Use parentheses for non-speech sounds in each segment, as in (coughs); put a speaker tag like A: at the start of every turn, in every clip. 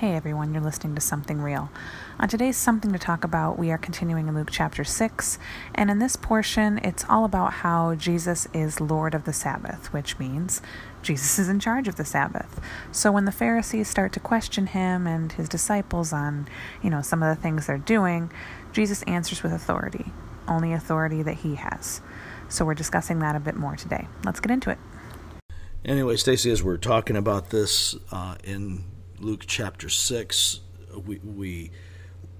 A: Hey everyone, you're listening to Something Real. On today's Something to Talk About, we are continuing in Luke chapter 6, and in this portion, it's all about how Jesus is Lord of the Sabbath, which means Jesus is in charge of the Sabbath. So when the Pharisees start to question him and his disciples on, you know, some of the things they're doing, Jesus answers with authority, only authority that he has. So we're discussing that a bit more today. Let's get into it.
B: Anyway, Stacy, as we're talking about this uh, in Luke chapter 6. We, we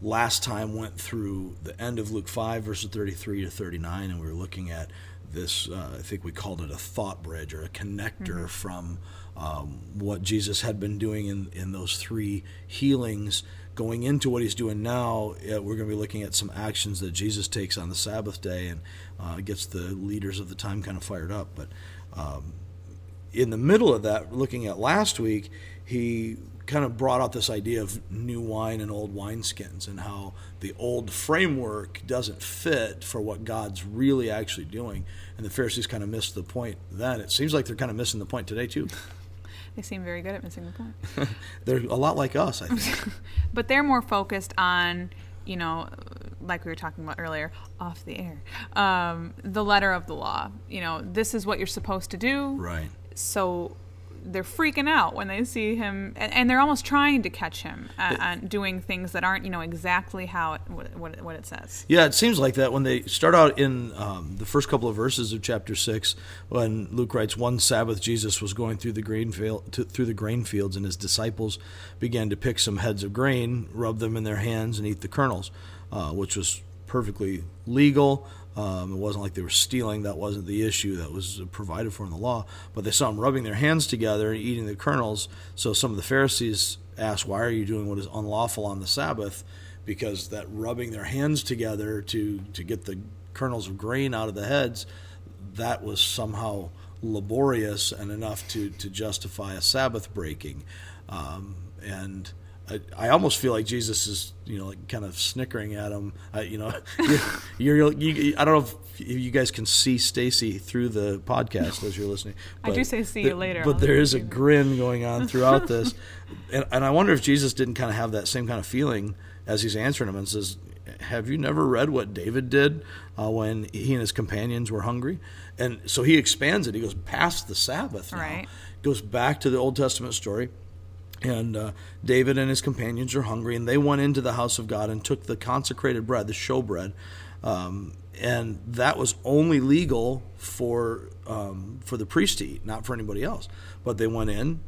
B: last time went through the end of Luke 5, verses 33 to 39, and we were looking at this, uh, I think we called it a thought bridge or a connector mm-hmm. from um, what Jesus had been doing in, in those three healings. Going into what he's doing now, uh, we're going to be looking at some actions that Jesus takes on the Sabbath day and uh, gets the leaders of the time kind of fired up. But um, in the middle of that, looking at last week, he kind of brought out this idea of new wine and old wineskins and how the old framework doesn't fit for what God's really actually doing. And the Pharisees kind of missed the point then. It seems like they're kind of missing the point today, too. (laughs)
A: They seem very good at missing the point. (laughs)
B: they're a lot like us, I think. (laughs)
A: but they're more focused on, you know, like we were talking about earlier, off the air, um, the letter of the law. You know, this is what you're supposed to do.
B: Right.
A: So they're freaking out when they see him, and, and they're almost trying to catch him uh, doing things that aren't, you know, exactly how it, what, what it says.
B: Yeah, it seems like that when they start out in um, the first couple of verses of chapter six, when Luke writes, "One Sabbath, Jesus was going through the grain field, to, through the grain fields, and his disciples began to pick some heads of grain, rub them in their hands, and eat the kernels," uh, which was perfectly legal. Um, it wasn't like they were stealing. That wasn't the issue that was provided for in the law. But they saw them rubbing their hands together and eating the kernels. So some of the Pharisees asked, Why are you doing what is unlawful on the Sabbath? Because that rubbing their hands together to, to get the kernels of grain out of the heads, that was somehow laborious and enough to, to justify a Sabbath breaking. Um, and I, I almost feel like Jesus is, you know, like kind of snickering at him. I, you know, (laughs) you're, you're you, I don't know if you guys can see Stacy through the podcast as you're listening.
A: I do say see you later.
B: But there is a grin going on throughout (laughs) this, and, and I wonder if Jesus didn't kind of have that same kind of feeling as he's answering him and says, "Have you never read what David did uh, when he and his companions were hungry?" And so he expands it. He goes past the Sabbath now.
A: Right.
B: Goes back to the Old Testament story and uh, David and his companions are hungry, and they went into the house of God and took the consecrated bread, the showbread, um, and that was only legal for um, for the priest to eat, not for anybody else. But they went in,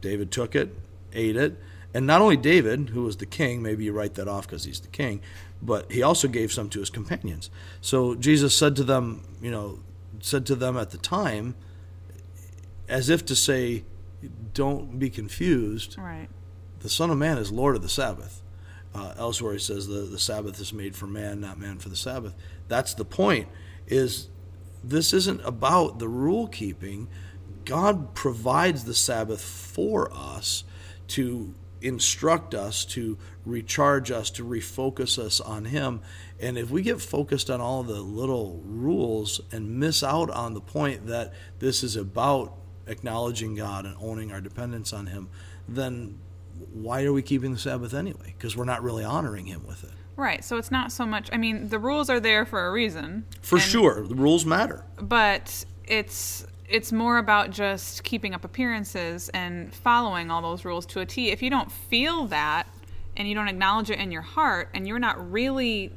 B: David took it, ate it, and not only David, who was the king, maybe you write that off because he's the king, but he also gave some to his companions. So Jesus said to them, you know, said to them at the time, as if to say, don't be confused.
A: Right.
B: The Son of Man is Lord of the Sabbath. Uh, elsewhere, he says the, the Sabbath is made for man, not man for the Sabbath. That's the point. Is this isn't about the rule keeping. God provides the Sabbath for us to instruct us, to recharge us, to refocus us on Him. And if we get focused on all the little rules and miss out on the point that this is about acknowledging God and owning our dependence on Him, then why are we keeping the Sabbath anyway? Because we're not really honoring Him with it.
A: Right. So it's not so much. I mean, the rules are there for a reason.
B: For sure, the rules matter.
A: But it's it's more about just keeping up appearances and following all those rules to a T. If you don't feel that and you don't acknowledge it in your heart and you're not really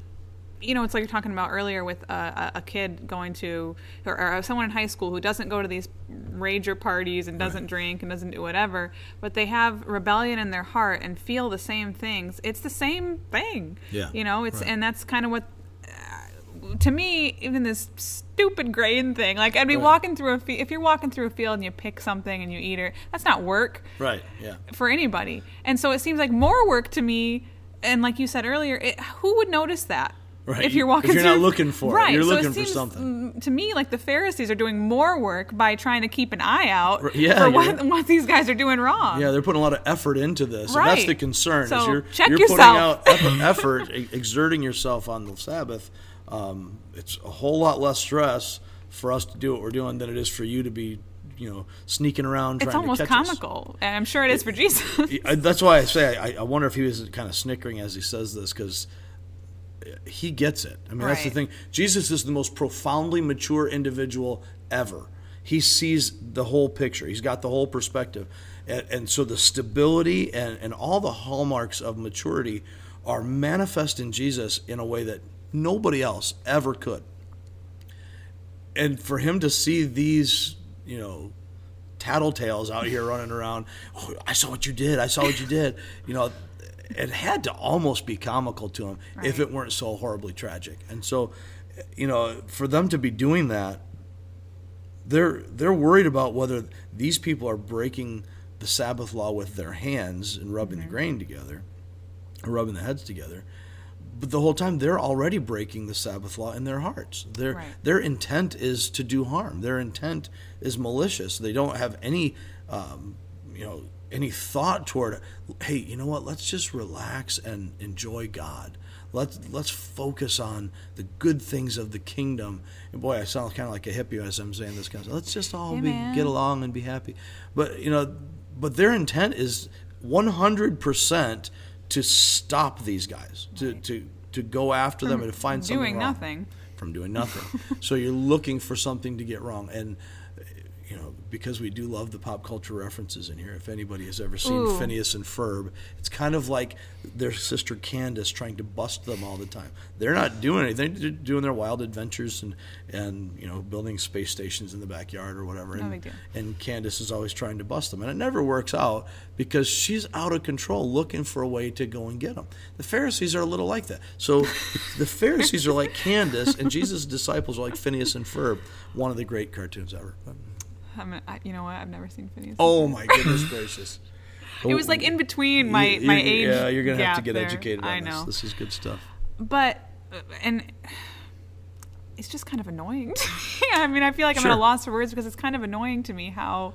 A: you know, it's like you're talking about earlier with a, a kid going to, or, or, someone in high school who doesn't go to these rager parties and doesn't right. drink and doesn't do whatever, but they have rebellion in their heart and feel the same things. It's the same thing.
B: Yeah.
A: You know, it's, right. and that's kind of what, uh, to me, even this stupid grain thing, like I'd be right. walking through a field, if you're walking through a field and you pick something and you eat it, that's not work.
B: Right. Yeah.
A: For anybody. And so it seems like more work to me. And like you said earlier, it, who would notice that?
B: Right.
A: If you're walking,
B: if you're
A: through,
B: not looking for
A: right.
B: it, you're
A: so
B: looking
A: it seems,
B: for something.
A: To me, like the Pharisees are doing more work by trying to keep an eye out
B: yeah,
A: for what, what, these guys are doing wrong.
B: Yeah, they're putting a lot of effort into this,
A: right.
B: and that's the concern.
A: So
B: you're,
A: check
B: you're
A: yourself.
B: putting out (laughs) effort, exerting yourself on the Sabbath. Um, it's a whole lot less stress for us to do what we're doing than it is for you to be you know, sneaking around.
A: It's
B: trying
A: almost
B: to catch us.
A: comical, and I'm sure it is for Jesus.
B: That's why I say I, I wonder if he was kind of snickering as he says this because he gets it. I mean, that's the thing. Jesus is the most profoundly mature individual ever. He sees the whole picture. He's got the whole perspective, and, and so the stability and, and all the hallmarks of maturity are manifest in Jesus in a way that nobody else ever could. And for him to see these, you know, tattletales out here running around. Oh, I saw what you did. I saw what you did. You know, it had to almost be comical to him if it weren't so horribly tragic. And so, you know, for them to be doing that, they're they're worried about whether these people are breaking the Sabbath law with their hands and rubbing
A: Mm-hmm.
B: the grain together, or rubbing the heads together. But the whole time they're already breaking the Sabbath law in their hearts. Their
A: Right.
B: their intent is to do harm. Their intent is malicious. They don't have any, um, you know, any thought toward. Hey, you know what? Let's just relax and enjoy God. Let's let's focus on the good things of the kingdom. And boy, I sound kind of like a hippie as I'm saying this kind of. Stuff. Let's just all
A: Hey,
B: be,
A: man.
B: get along and be happy. But you know, but their intent is 100 percent to stop these guys, to to to go after them and to find something
A: Doing nothing.
B: from doing (laughs) nothing. so you're looking for something to get wrong, and you know because we do love the pop culture references in here. If anybody has ever seen
A: Ooh.
B: Phineas and Ferb, it's kind of like their sister Candace trying to bust them all the time. They're not doing anything; they're doing their wild adventures and and you know building space stations in the backyard or whatever.
A: No
B: and,
A: big
B: and Candace is always trying to bust them, and it never works out because she's out of control, looking for a way to go and get them. The Pharisees are a little like that. So (laughs) the Pharisees are like Candace, and Jesus' disciples are like Phineas and Ferb, one of the great cartoons ever.
A: I'm, I, you know what? I've never seen Phineas.
B: Oh my goodness gracious! (laughs)
A: it was like in between my
B: You-
A: my
B: you-
A: age.
B: Yeah, you're gonna have to
A: gap
B: get
A: there.
B: educated on
A: I
B: this.
A: know,
B: This is good stuff.
A: but uh, and (sighs) it's just kind of annoying. to me. (laughs) I mean, I feel like I'm at
B: Sure.
A: a loss for words because it's kind of annoying to me how.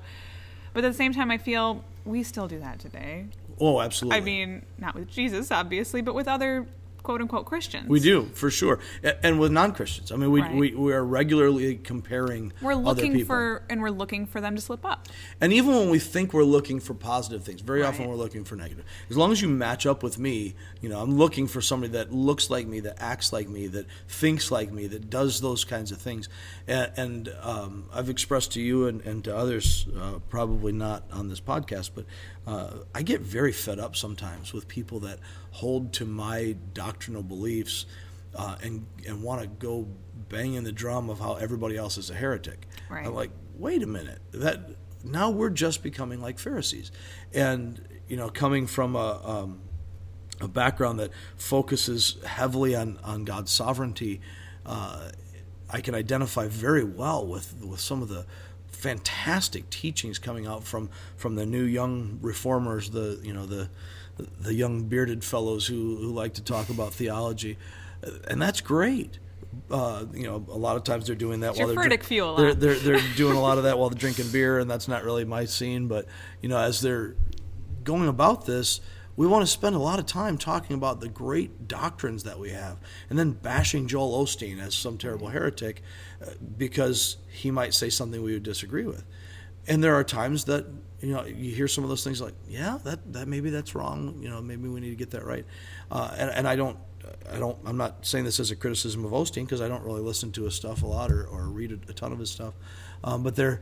A: But at the same time, I feel we still do that today.
B: Oh, absolutely.
A: I mean, not with Jesus, obviously, but with other quote unquote Christians.
B: we do for sure, and with non-Christians. I mean, we
A: Right.
B: we, we are regularly comparing.
A: We're looking for, and we're looking for them to slip up.
B: And even when we think we're looking for positive things, very often we're looking for negative. As long as you match up with me, you know, I'm looking for somebody that looks like me, that acts like me, that thinks like me, that does those kinds of things. And, and um, I've expressed to you and, and to others, uh, probably not on this podcast, but uh, I get very fed up sometimes with people that hold to my doctrinal beliefs uh, and and want to go banging the drum of how everybody else is a heretic.
A: Right.
B: I'm like, wait a minute, that now we're just becoming like Pharisees, and you know, coming from a um, a background that focuses heavily on on God's sovereignty, uh, I can identify very well with with some of the fantastic teachings coming out from from the new young reformers, the you know the the young bearded fellows who, who like to talk about theology, and that's great. Uh, you know, a lot of times they're doing that
A: It's
B: while they're
A: Furtick fuel,
B: they're, they're they're (laughs) doing a lot of that while they're drinking beer, and that's not really my scene. But you know, as they're going about this, we want to spend a lot of time talking about the great doctrines that we have, and then bashing Joel Osteen as some terrible heretic uh, because he might say something we would disagree with. And there are times that you know you hear some of those things like, yeah, that that maybe that's wrong. You know, maybe we need to get that right. Uh, and, and I don't. I don't. I'm not saying this as a criticism of Osteen because I don't really listen to his stuff a lot or, or read a, a ton of his stuff. Um, but there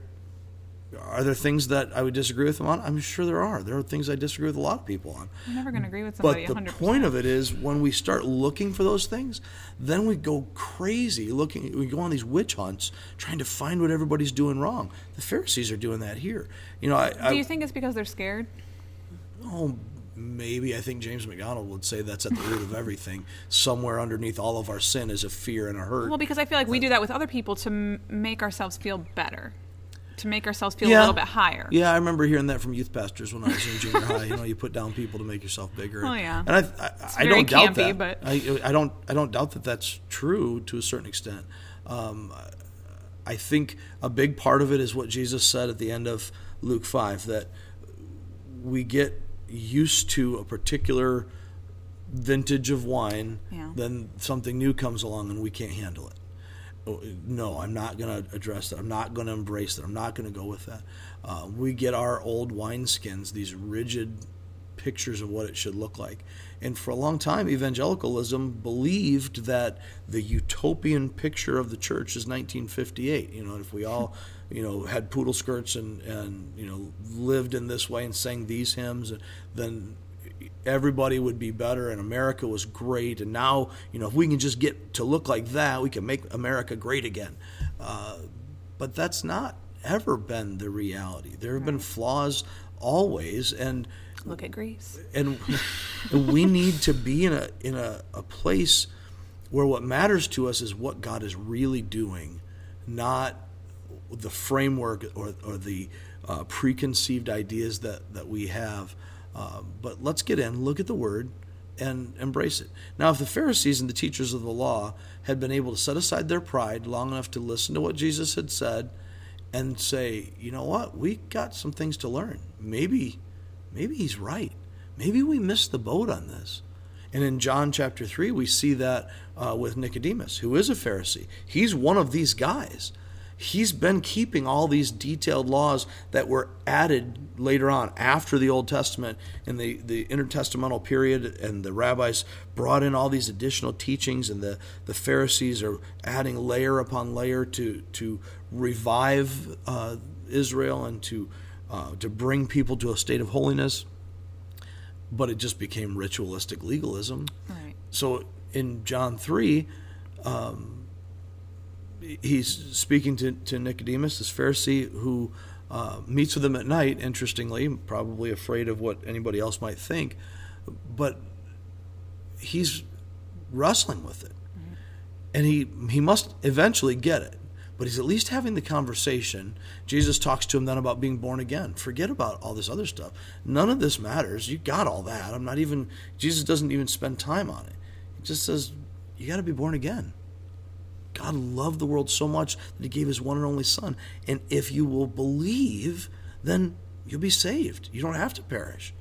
B: are there things that I would disagree with them on. I'm sure there are. There are things I disagree with a lot of people on.
A: I'm never going to agree with somebody.
B: But the
A: 100%.
B: point of it is when we start looking for those things, then we go crazy looking. We go on these witch hunts trying to find what everybody's doing wrong. The Pharisees are doing that here. You know, I,
A: Do you think it's because they're scared?
B: oh maybe I think James MacDonald would say that's at the root of everything. Somewhere underneath all of our sin is a fear and a hurt.
A: Well, because I feel like we do that with other people to m- make ourselves feel better, to make ourselves feel a little bit higher.
B: Yeah, I remember hearing that from youth pastors when I was in junior high. You know, you put down people to make yourself bigger.
A: Oh, yeah.
B: and I, I, I don't doubt that.
A: but-
B: I, I don't, I don't doubt that that's true to a certain extent. Um, I think a big part of it is what Jesus said at the end of Luke five that we get used to a particular vintage of wine,
A: Yeah.
B: then something new comes along and we can't handle it no, I'm not going to address that. I'm not going to embrace that. I'm not going to go with that. Uh, we get our old wineskins, these rigid pictures of what it should look like. And for a long time, evangelicalism believed that the utopian picture of the church is 1958. You know, if we all, you know, had poodle skirts and, and you know, lived in this way and sang these hymns, then everybody would be better and America was great. And now, you know, if we can just get to look like that, we can make America great again. Uh, but that's not ever been the reality. There have right. been flaws always, and
A: look at Greece.
B: And, and we need to be in a in a, a place where what matters to us is what God is really doing, not the framework or, or the uh, preconceived ideas that, that we have. Uh, but let's get in, look at the word, and embrace it. Now, if the Pharisees and the teachers of the law had been able to set aside their pride long enough to listen to what Jesus had said and say, you know what, we got some things to learn. Maybe, maybe he's right. Maybe we missed the boat on this. And in John chapter 3, we see that uh, with Nicodemus, who is a Pharisee. He's one of these guys he's been keeping all these detailed laws that were added later on after the Old Testament in the, the intertestamental period, and the rabbis brought in all these additional teachings, and the, the Pharisees are adding layer upon layer to, to revive uh, Israel and to, uh, to bring people to a state of holiness. But it just became ritualistic legalism.
A: Right.
B: So in John 3, um, he's speaking to, to Nicodemus, this Pharisee who uh, meets with him at night, interestingly, probably afraid of what anybody else might think, but he's wrestling with it. Mm-hmm. And he, he must eventually get it, but he's at least having the conversation. Jesus talks to him then about being born again. Forget about all this other stuff. None of this matters. You got all that. I'm not even, Jesus doesn't even spend time on it. He just says, You got to be born again. God loved the world so much that he gave his one and only son. And if you will believe, then you'll be saved. You don't have to perish.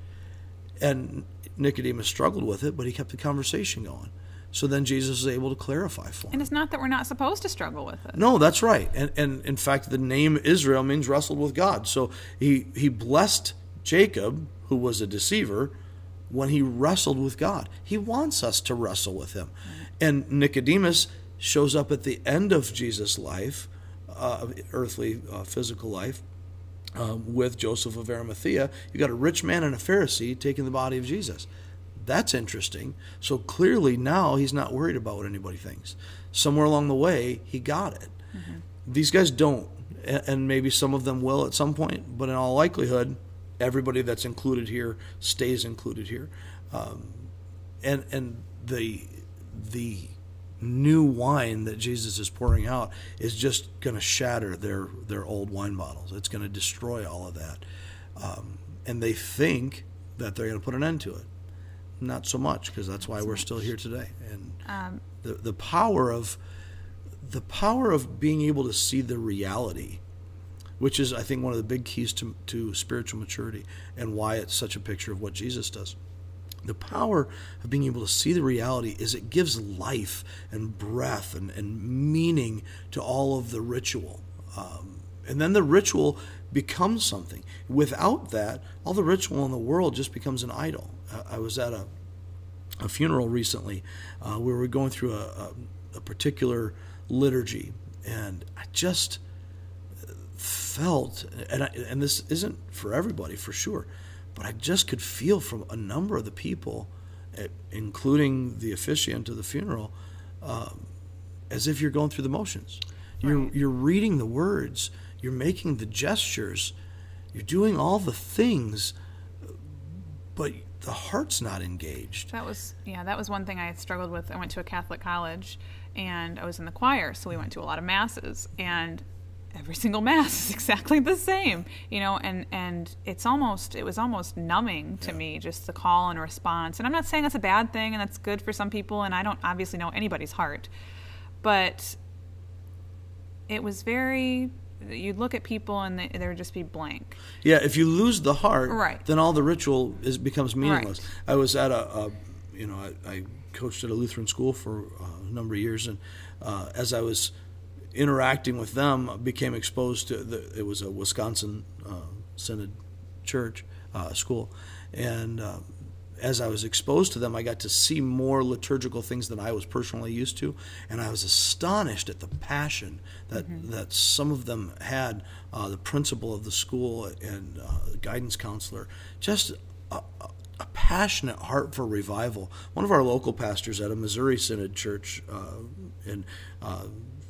B: And Nicodemus struggled with it, but he kept the conversation going. So then Jesus is able to clarify for him.
A: And it's not that we're not supposed to struggle with it.
B: No, that's right. And, and in fact, the name Israel means wrestled with God. So he, he blessed Jacob, who was a deceiver, when he wrestled with God. He wants us to wrestle with him. And Nicodemus shows up at the end of Jesus' life, uh, earthly, uh, physical life, uh, with Joseph of Arimathea. You've got a rich man and a Pharisee taking the body of Jesus. That's interesting. So clearly now he's not worried about what anybody thinks. Somewhere along the way, he got it. Mm-hmm. These guys don't, and maybe some of them will at some point, but in all likelihood, everybody that's included here stays included here. Um, and and the the new wine that Jesus is pouring out is just going to shatter their their old wine bottles. It's going to destroy all of that, um, and they think that they're going to put an end to it. Not so much, because that's why we're still here today. And um, the the power of the power of being able to see the reality, which is I think one of the big keys to to spiritual maturity, and why it's such a picture of what Jesus does the power of being able to see the reality is it gives life and breath and, and meaning to all of the ritual. Um, and then the ritual becomes something. Without that, all the ritual in the world just becomes an idol. I, I was at a, a funeral recently uh, where we were going through a, a, a particular liturgy, and I just felt, and, I, and this isn't for everybody for sure but I just could feel from a number of the people, eh, including the officiant of the funeral, um, as if you're going through the motions. You're, right. you're reading the words, you're making the gestures, you're doing all the things, but the heart's not engaged.
A: That was yeah, that was one thing I struggled with. I went to a Catholic college and I was in the choir, so we went to a lot of masses and every single mass is (laughs) exactly the same you know and and it's almost it was almost numbing to yeah. me just the call and response and i'm not saying that's a bad thing and that's good for some people and i don't obviously know anybody's heart but it was very you'd look at people and they, they would just be blank
B: yeah if you lose the heart
A: right
B: then all the ritual is becomes meaningless right. i was at a, a you know I, I, coached at a lutheran school for uh, a number of years and uh, as i was interacting with them, became exposed to the, it was a Wisconsin uh, Synod church uh, school, and uh, as I was exposed to them, I got to see more liturgical things than I was personally used to, and I was astonished at the passion that mm-hmm. that some of them had. Uh, the principal of the school and uh, the guidance counselor, just a, a, passionate heart for revival. One of our local pastors at a Missouri Synod church, uh, and uh,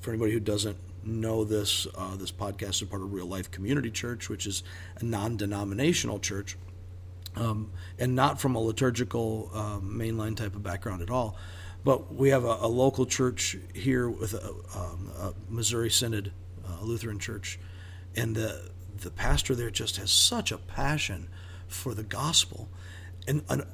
B: for anybody who doesn't know this, uh, this podcast is part of Real Life Community Church, which is a non-denominational church um, and not from a liturgical um, mainline type of background at all. But we have a, a local church here with a, um, a Missouri Synod uh, Lutheran church, and the the pastor there just has such a passion for the gospel, and, and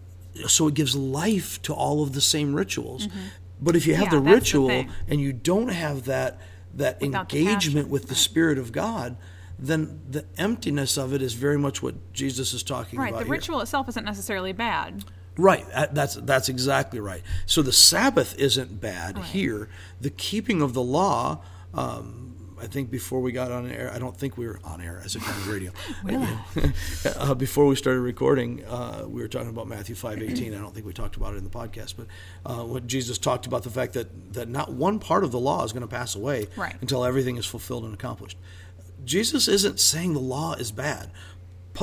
B: so it gives life to all of the same rituals. Mm-hmm. But if you have
A: yeah,
B: the ritual the and you don't have that that Without engagement with the. Spirit of God, then the emptiness of it is very much what Jesus is talking
A: right,
B: about.
A: Right. The
B: here.
A: ritual itself isn't necessarily bad.
B: Right. That's that's exactly right. So the Sabbath isn't bad here. The keeping of the law. Um, I think before we got on air, I don't think we were on air as a kind of radio. (laughs) (laughs) uh, before we started recording, uh, we were talking about Matthew five eighteen. I don't think we talked about it in the podcast, but uh, when Jesus talked about the fact that that not one part of the law is going to pass away
A: right.
B: until everything is fulfilled and accomplished. Jesus isn't saying the law is bad.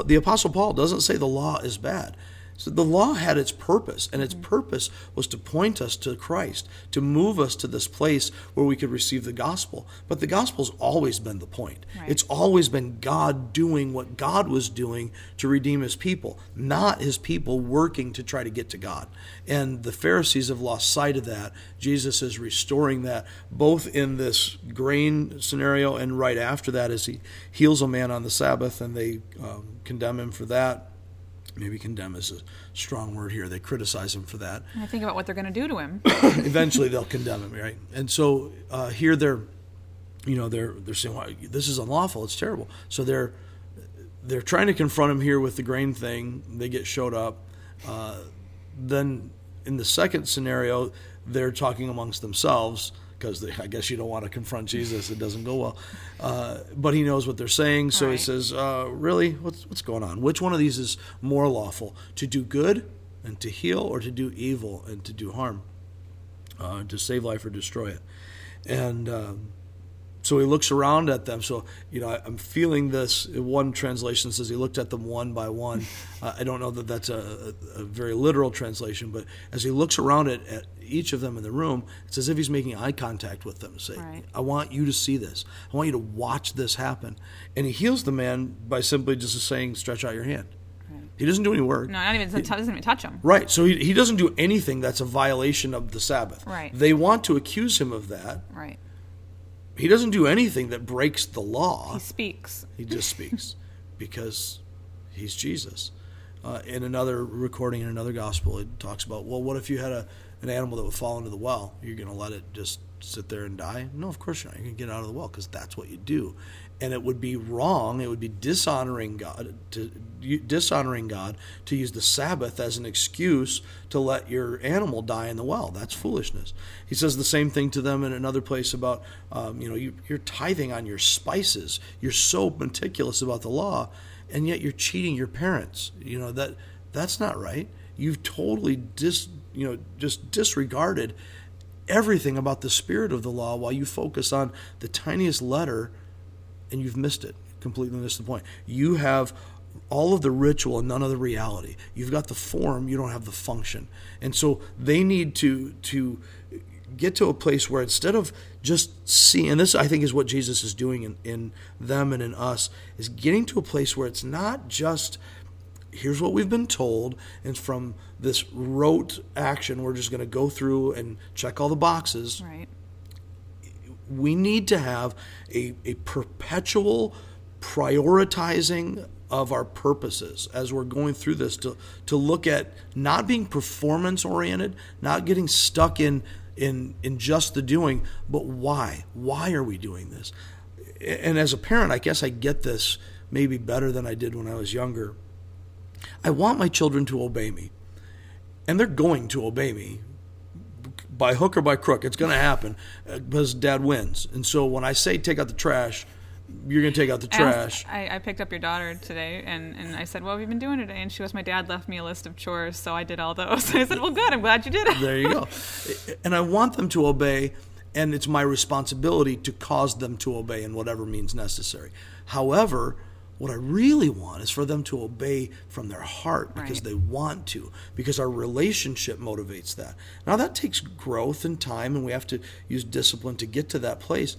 B: The Apostle Paul doesn't say the law is bad. So the law had its purpose, and its purpose was to point us to Christ, to move us to this place where we could receive the gospel. But the gospel's always been the point. Right. It's always been God doing what God was doing to redeem his people, not his people working to try to get to God. And the Pharisees have lost sight of that. Jesus is restoring that both in this grain scenario and right after that as he heals a man on the Sabbath and they um, condemn him for that maybe condemn is a strong word here. They criticize him for that.
A: I think about what they're going to do to him. (coughs)
B: Eventually, they'll condemn him, right? And so uh, here they're, you know, they're they're saying, well, "This is unlawful. It's terrible." So they're they're trying to confront him here with the grain thing. They get showed up. Uh, then in the second scenario, they're talking amongst themselves because I guess you don't want to confront Jesus. It doesn't go well. Uh, but he knows what they're saying, so right. he says, uh, "Really, what's what's going on? Which one of these is more lawful? To do good and to heal, or to do evil and to do harm, uh, to save life or destroy it?" And um, so he looks around at them. So, you know, I, am feeling this. One translation says he looked at them one by one. (laughs) Uh, I don't know that that's a, a, very literal translation, but as he looks around at, at, each of them in the room, it's as if he's making eye contact with them. Say, right. I want you to see this. I want you to watch this happen. And he heals the man by simply just saying, stretch out your hand. He doesn't do any work.
A: No, not even he, doesn't even touch him.
B: Right. So he, he doesn't do anything that's a violation of the Sabbath.
A: Right.
B: They want to accuse him of that.
A: Right.
B: He doesn't do anything that breaks the law.
A: He speaks.
B: He just speaks (laughs) because he's Jesus. Uh, in another recording in another gospel, it talks about, well, what if you had a, an animal that would fall into the well? You're going to let it just sit there and die? No, of course you're not. You're going to get out of the well because that's what you do and it would be wrong. It would be dishonoring God to dishonoring God to use the Sabbath as an excuse to let your animal die in the well. That's foolishness. He says the same thing to them in another place about um, you know you, you're tithing on your spices. You're so meticulous about the law, and yet you're cheating your parents. You know that that's not right. You've totally dis you know just disregarded everything about the spirit of the law while you focus on the tiniest letter and you've missed it. Completely missed the point. You have all of the ritual and none of the reality. You've got the form, you don't have the function. And so they need to to get to a place where instead of just seeing and this I think is what Jesus is doing in, in them and in us, is getting to a place where it's not just here's what we've been told, and from this rote action, we're just going to go through and check all the boxes.
A: Right
B: we need to have a, a perpetual prioritizing of our purposes as we're going through this to, to look at not being performance oriented, not getting stuck in, in, in just the doing, but why? Why are we doing this? And as a parent, I guess I get this maybe better than I did when I was younger. I want my children to obey me. And they're going to obey me by hook or by crook, it's going to happen uh, because dad wins. And so when I say take out the trash, you're going to take out the trash.
A: I, I, picked up your daughter today, and, and I said, "What have you been doing today?" And she was, "My dad left me a list of chores, so I did all those." (laughs) I said, "Well, good. I'm glad you did it."
B: there you go. (laughs) And I want them to obey, and it's my responsibility to cause them to obey in whatever means necessary. However, what I really want is for them to obey from their heart because right. they want to, because our relationship motivates that. Now, that takes growth and time, and we have to use discipline to get to that place.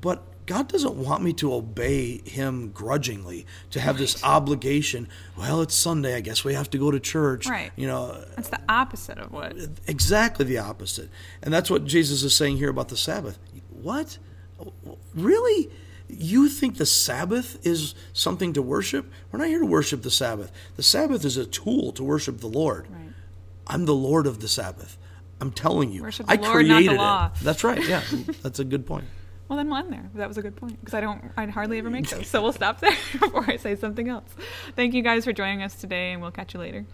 B: But God doesn't want me to obey him grudgingly, to have right. this obligation. Well, it's Sunday, I guess we have to go to church.
A: Right.
B: You know,
A: that's the opposite of what.
B: Exactly the opposite. And that's what Jesus is saying here about the Sabbath. What? Really? You think the Sabbath is something to worship? We're not here to worship the Sabbath. The Sabbath is a tool to worship the Lord.
A: Right.
B: I'm the Lord of the Sabbath. I'm telling you.
A: Worship
B: the I
A: Lord,
B: created
A: it.
B: That's right. Yeah. that's a good point. (laughs)
A: Well, then we'll end there. That was a good point because I don't, I hardly ever make (laughs) those. So we'll stop there (laughs) before I say something else. Thank you guys for joining us today, and we'll catch you later.